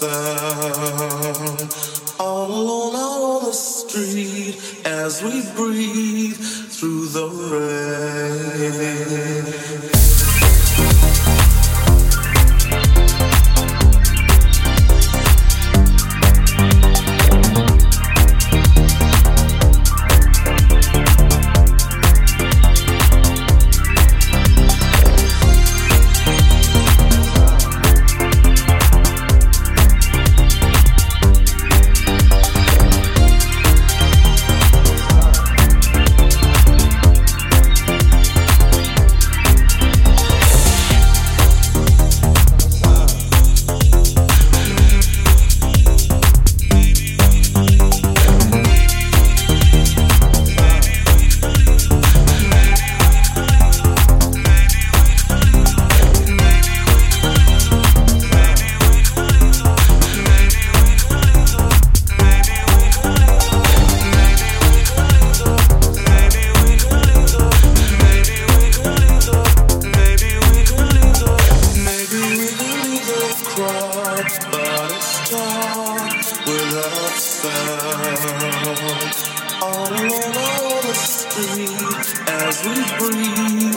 sound. All alone out on the street as we breathe through the rain. As we breathe through the rain.